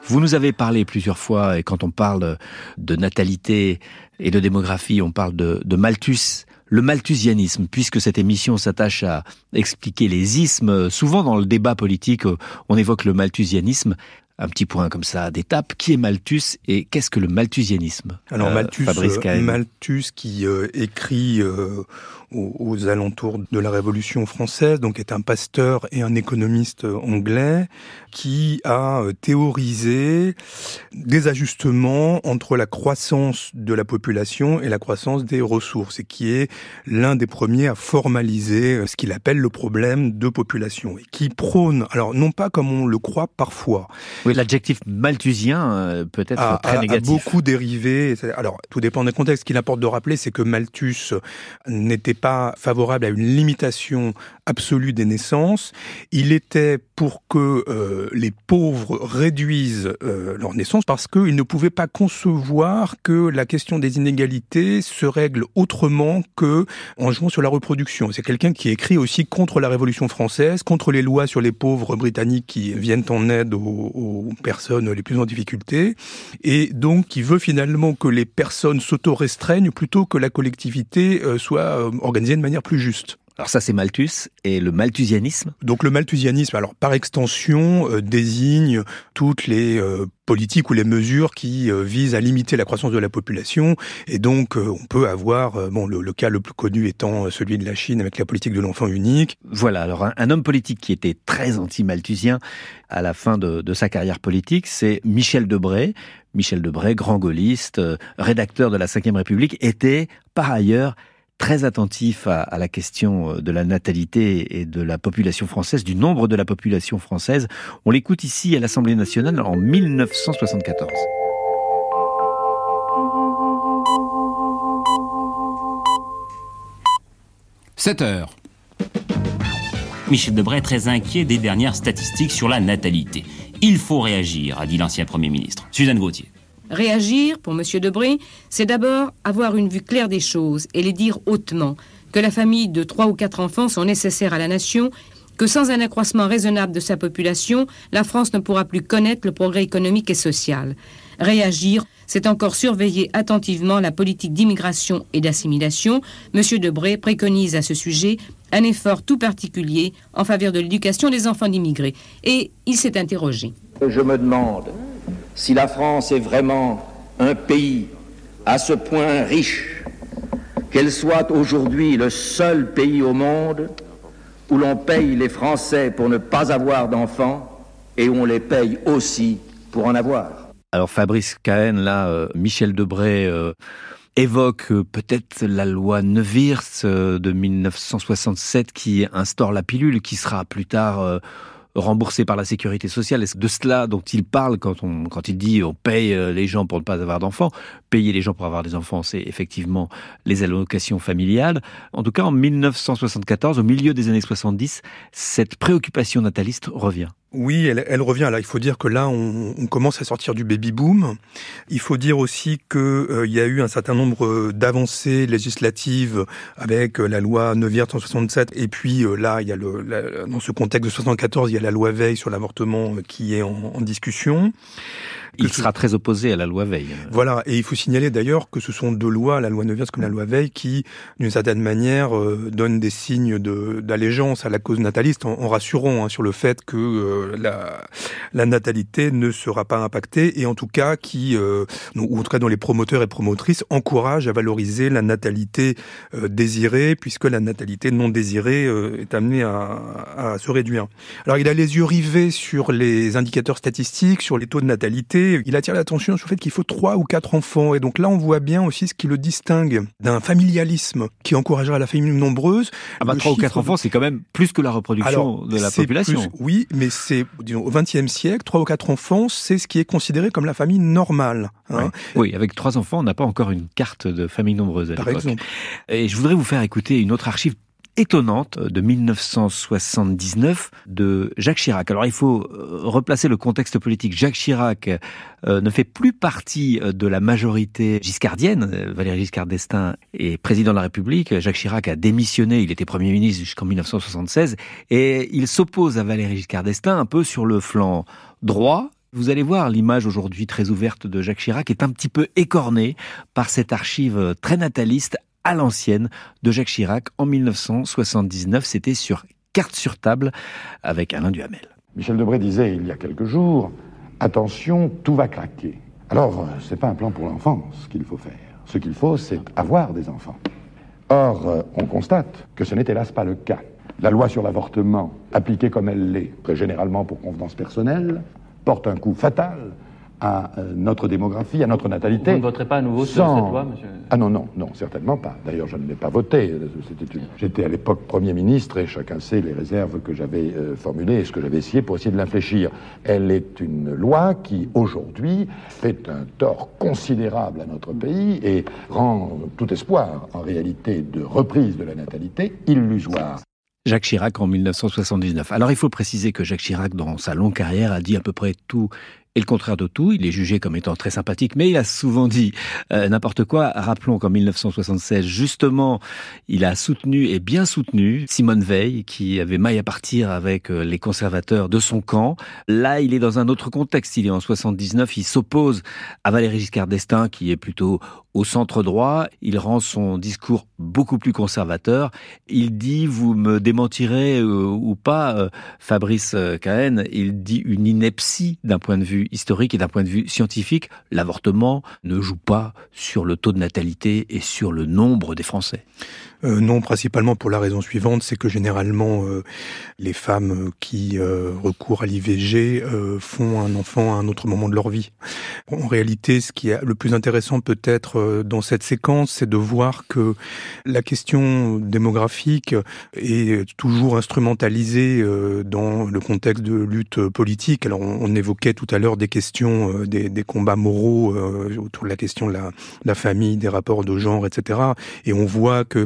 Vous nous avez parlé plusieurs fois, et quand on parle de natalité et de démographie, on parle de, de Malthus le malthusianisme, puisque cette émission s'attache à expliquer les ismes. Souvent dans le débat politique, on évoque le malthusianisme un petit point comme ça d'étape. Qui est Malthus et qu'est-ce que le malthusianisme? Alors Malthus, euh, Malthus qui euh, écrit euh, aux, alentours de la Révolution française, donc est un pasteur et un économiste anglais qui a euh, théorisé des ajustements entre la croissance de la population et la croissance des ressources, et qui est l'un des premiers à formaliser euh, ce qu'il appelle le problème de population, et qui prône, alors non pas comme on le croit parfois. Oui, l'adjectif malthusien euh, peut être très négatif. A beaucoup dérivé. Alors, tout dépend des contextes. Ce qu'il importe de rappeler, c'est que Malthus n'était pas favorable à une limitation absolue des naissances. Il était pour que euh, les pauvres réduisent euh, leur naissance parce qu'il ne pouvait pas concevoir que la question des inégalités se règle autrement que en jouant sur la reproduction. C'est quelqu'un qui écrit aussi contre la Révolution française, contre les lois sur les pauvres britanniques qui viennent en aide aux, aux personnes les plus en difficulté, et donc qui veut finalement que les personnes s'auto-restreignent plutôt que la collectivité euh, soit organisée de manière plus juste. Alors ça c'est Malthus et le malthusianisme. Donc le malthusianisme, alors par extension, euh, désigne toutes les euh, politiques ou les mesures qui euh, visent à limiter la croissance de la population. Et donc on peut avoir, bon le, cas le plus connu étant celui de la Chine avec la politique de l'enfant unique. Voilà, alors un, homme politique qui était très anti-malthusien à la fin de, de sa carrière politique, c'est Michel Debré. Michel Debré, grand gaulliste, rédacteur de la Ve République, était par ailleurs très attentif à, la question euh, de la natalité et de la population française, du nombre de la population française. On l'écoute ici à l'Assemblée nationale en 1974. « 7 heures. Michel Debray est très inquiet des dernières statistiques sur la natalité. Il faut réagir, a dit l'ancien Premier ministre. Suzanne Gauthier. Réagir, pour M. Debré, c'est d'abord avoir une vue claire des choses et les dire hautement, que la famille de trois ou quatre enfants sont nécessaires à la nation, que sans un accroissement raisonnable de sa population, la France ne pourra plus connaître le progrès économique et social. Réagir, c'est encore surveiller attentivement la politique d'immigration et d'assimilation. M. Debré préconise à ce sujet un effort tout particulier en faveur de l'éducation des enfants d'immigrés. Et il s'est interrogé. Je me demande si la France est vraiment un pays à ce point riche qu'elle soit aujourd'hui le seul pays au monde où l'on paye les Français pour ne pas avoir d'enfants et où on les paye aussi pour en avoir. Alors Fabrice Cahen, là, euh, Michel Debré euh, évoque euh, peut-être la loi Neuwirth de 1967 qui instaure la pilule, qui sera plus tard remboursé par la sécurité sociale. C'est de cela dont il parle quand, on, quand il dit on paye euh, les gens pour ne pas avoir d'enfants? Payer les gens pour avoir des enfants, c'est effectivement les allocations familiales. En tout cas, en 1974, au milieu des années 70, cette préoccupation nataliste revient. Oui, elle, elle, revient. Là, il faut dire que là, on, on commence à sortir du baby boom. Il faut dire aussi qu'il euh, y a eu un certain nombre d'avancées législatives avec euh, la loi Neuwirth en 67, et puis euh, là, il y a le, dans ce contexte de 74, il y a la loi Veil sur l'avortement qui est en, en discussion. Il sera très opposé à la loi Veil. Voilà, et il faut signaler d'ailleurs que ce sont deux lois, la loi Neuwirth comme la loi Veil, qui, d'une certaine manière, euh, donnent des signes d'allégeance à la cause nataliste, en, en rassurant hein, sur le fait que euh, la, la, natalité ne sera pas impactée, et en tout cas qui, euh, ou en tout cas dont les promoteurs et promotrices encouragent à valoriser la natalité euh, désirée, puisque la natalité non désirée est amenée à, à se réduire. Alors il a les yeux rivés sur les indicateurs statistiques, sur les taux de natalité, il attire l'attention sur le fait qu'il faut trois ou quatre enfants. Et donc là, on voit bien aussi ce qui le distingue d'un familialisme qui encouragera la famille nombreuse. Ah bah, trois ou quatre enfants, c'est quand même plus que la reproduction de la population. oui, mais c'est, disons, au XXe siècle, trois ou quatre enfants, c'est ce qui est considéré comme la famille normale. Hein. Oui. avec trois enfants, on n'a pas encore une carte de famille nombreuse à Par exemple. Et je voudrais vous faire écouter une autre archive étonnante de 1979 de Jacques Chirac. Alors il faut euh, replacer le contexte politique. Jacques Chirac euh, ne fait plus partie euh, de la majorité giscardienne. Valéry Giscard d'Estaing est président de la République. Jacques Chirac a démissionné. Il était Premier ministre jusqu'en 1976 et il s'oppose à Valéry Giscard d'Estaing un peu sur le flanc droit Vous allez voir, l'image aujourd'hui très ouverte de Jacques Chirac est un petit peu écornée par cette archive très nataliste à l'ancienne de Jacques Chirac en 1979. C'était sur carte sur table avec Alain Duhamel. Michel Debré disait il y a quelques jours attention, tout va craquer. Alors, euh, c'est pas un plan pour l'enfance qu'il faut faire. Ce qu'il faut, c'est avoir des enfants. Or, euh, on constate que ce n'est hélas pas le cas. La loi sur l'avortement, appliquée comme elle l'est, très généralement pour convenance personnelle, porte un coup fatal à euh, notre démographie, à notre natalité. Vous ne voterez pas à nouveau sur cette loi, monsieur Ah non, non, non, certainement pas. D'ailleurs, je ne l'ai pas voté. J'étais à l'époque Premier ministre et chacun sait les réserves que j'avais euh, formulées et ce que j'avais essayé pour essayer de l'infléchir. Elle est une loi qui, aujourd'hui, fait un tort considérable à notre pays et rend tout espoir, en réalité, de reprise de la natalité illusoire. Jacques Chirac en 1979. Alors il faut préciser que Jacques Chirac, dans sa longue carrière, a dit à peu près tout et le contraire de tout. Il est jugé comme étant très sympathique, mais il a souvent dit euh, n'importe quoi. Rappelons qu'en 1976, justement, il a soutenu et bien soutenu Simone Veil, qui avait maille à partir avec euh, les conservateurs de son camp. Là, il est dans un autre contexte. Il est en 79, il s'oppose à Valéry Giscard d'Estaing, qui est plutôt au centre droit. Il rend son discours beaucoup plus conservateur. Il dit, vous me démentirez euh, ou pas, Fabrice Cahen, il dit une ineptie d'un point de vue historique et d'un point de vue scientifique, l'avortement ne joue pas sur le taux de natalité et sur le nombre des Français. Euh, non, principalement pour la raison suivante, c'est que généralement euh, les femmes qui euh, recourent à l'IVG font un enfant à un autre moment de leur vie. En réalité, ce qui est le plus intéressant peut-être dans cette séquence, c'est de voir que la question démographique est toujours instrumentalisée dans le contexte de lutte politique. Alors on, évoquait tout à l'heure des questions, des, des, combats moraux autour de la question de la, de la famille, des rapports de genre, etc. Et on voit que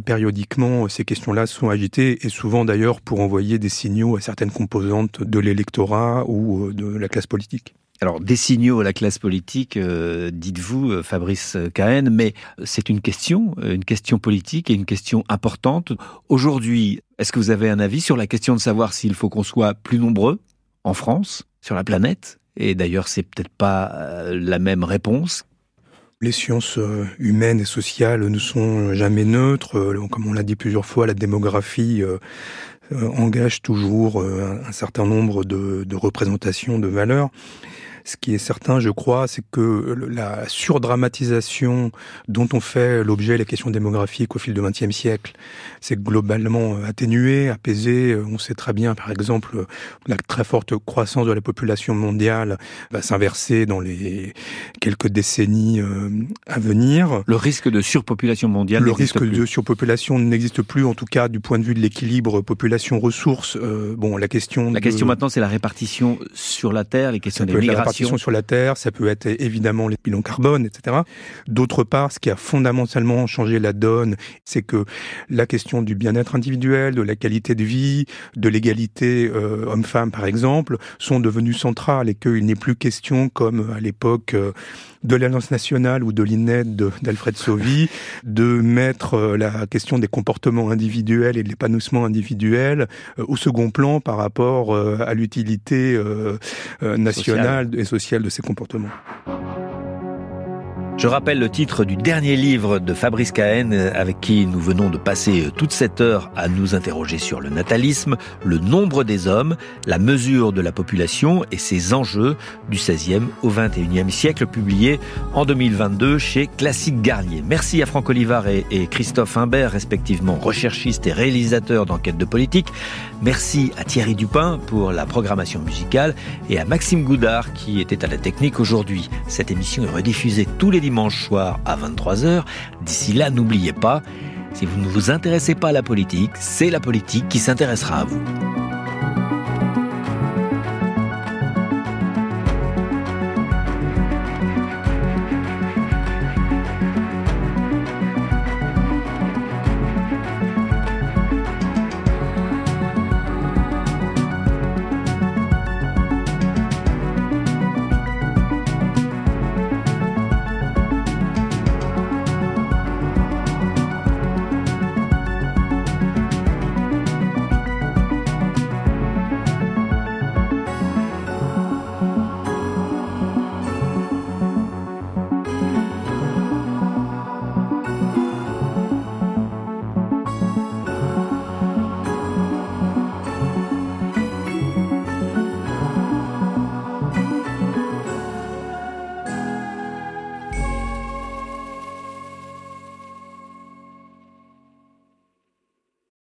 ces questions-là sont agitées et souvent d'ailleurs pour envoyer des signaux à certaines composantes de l'électorat ou euh, de la classe politique. Alors, des signaux à la classe politique, euh, dites-vous, euh, Fabrice Cahen, mais c'est une question, une question politique et une question importante. Aujourd'hui, est-ce que vous avez un avis sur la question de savoir s'il faut qu'on soit plus nombreux en France, sur la planète? Et d'ailleurs, c'est peut-être pas la même réponse les sciences euh, humaines et sociales ne sont jamais neutres. Euh, comme on l'a dit plusieurs fois, la démographie euh, engage toujours un certain nombre de, de représentations, de valeurs. Ce qui est certain, je crois, c'est que la surdramatisation dont on fait l'objet les questions démographiques au fil du XXe siècle, c'est globalement atténué, apaisé. On sait très bien, par exemple, la très forte croissance de la population mondiale va s'inverser dans les quelques décennies euh, à venir. Le risque de surpopulation mondiale Le risque de surpopulation n'existe plus, en tout cas du point de vue de l'équilibre population-ressources. Euh, bon, la question. La question maintenant, c'est la répartition sur la Terre, les questions des migrations sur la Terre, ça peut être évidemment les bilans carbone, etc. D'autre part, ce qui a fondamentalement changé la donne, c'est que la question du bien-être individuel, de la qualité de vie, de l'égalité euh, homme-femme par exemple, sont devenues centrales et qu'il n'est plus question, comme à l'époque euh, de l'Alliance nationale ou de l'INED d'Alfred Sauvy, de mettre euh, la question des comportements individuels et de l'épanouissement individuel au second plan par rapport à l'utilité nationale et sociale de ces comportements. Je rappelle le titre du dernier livre de Fabrice Cahen, avec qui nous venons de passer toute cette heure à nous interroger sur le natalisme, le nombre des hommes, la mesure de la population et ses enjeux du 16e au 21e siècle, publié en 2022 chez Classique Garnier. Merci à Franck Olivard et, Christophe Imbert, respectivement recherchistes et réalisateurs d'enquête de politique. Merci à Thierry Dupin pour la programmation musicale et à Maxime Goudard qui était à la technique aujourd'hui. Cette émission est rediffusée tous les dimanche soir à 23h. D'ici là, n'oubliez pas, si vous ne vous intéressez pas à la politique, c'est la politique qui s'intéressera à vous.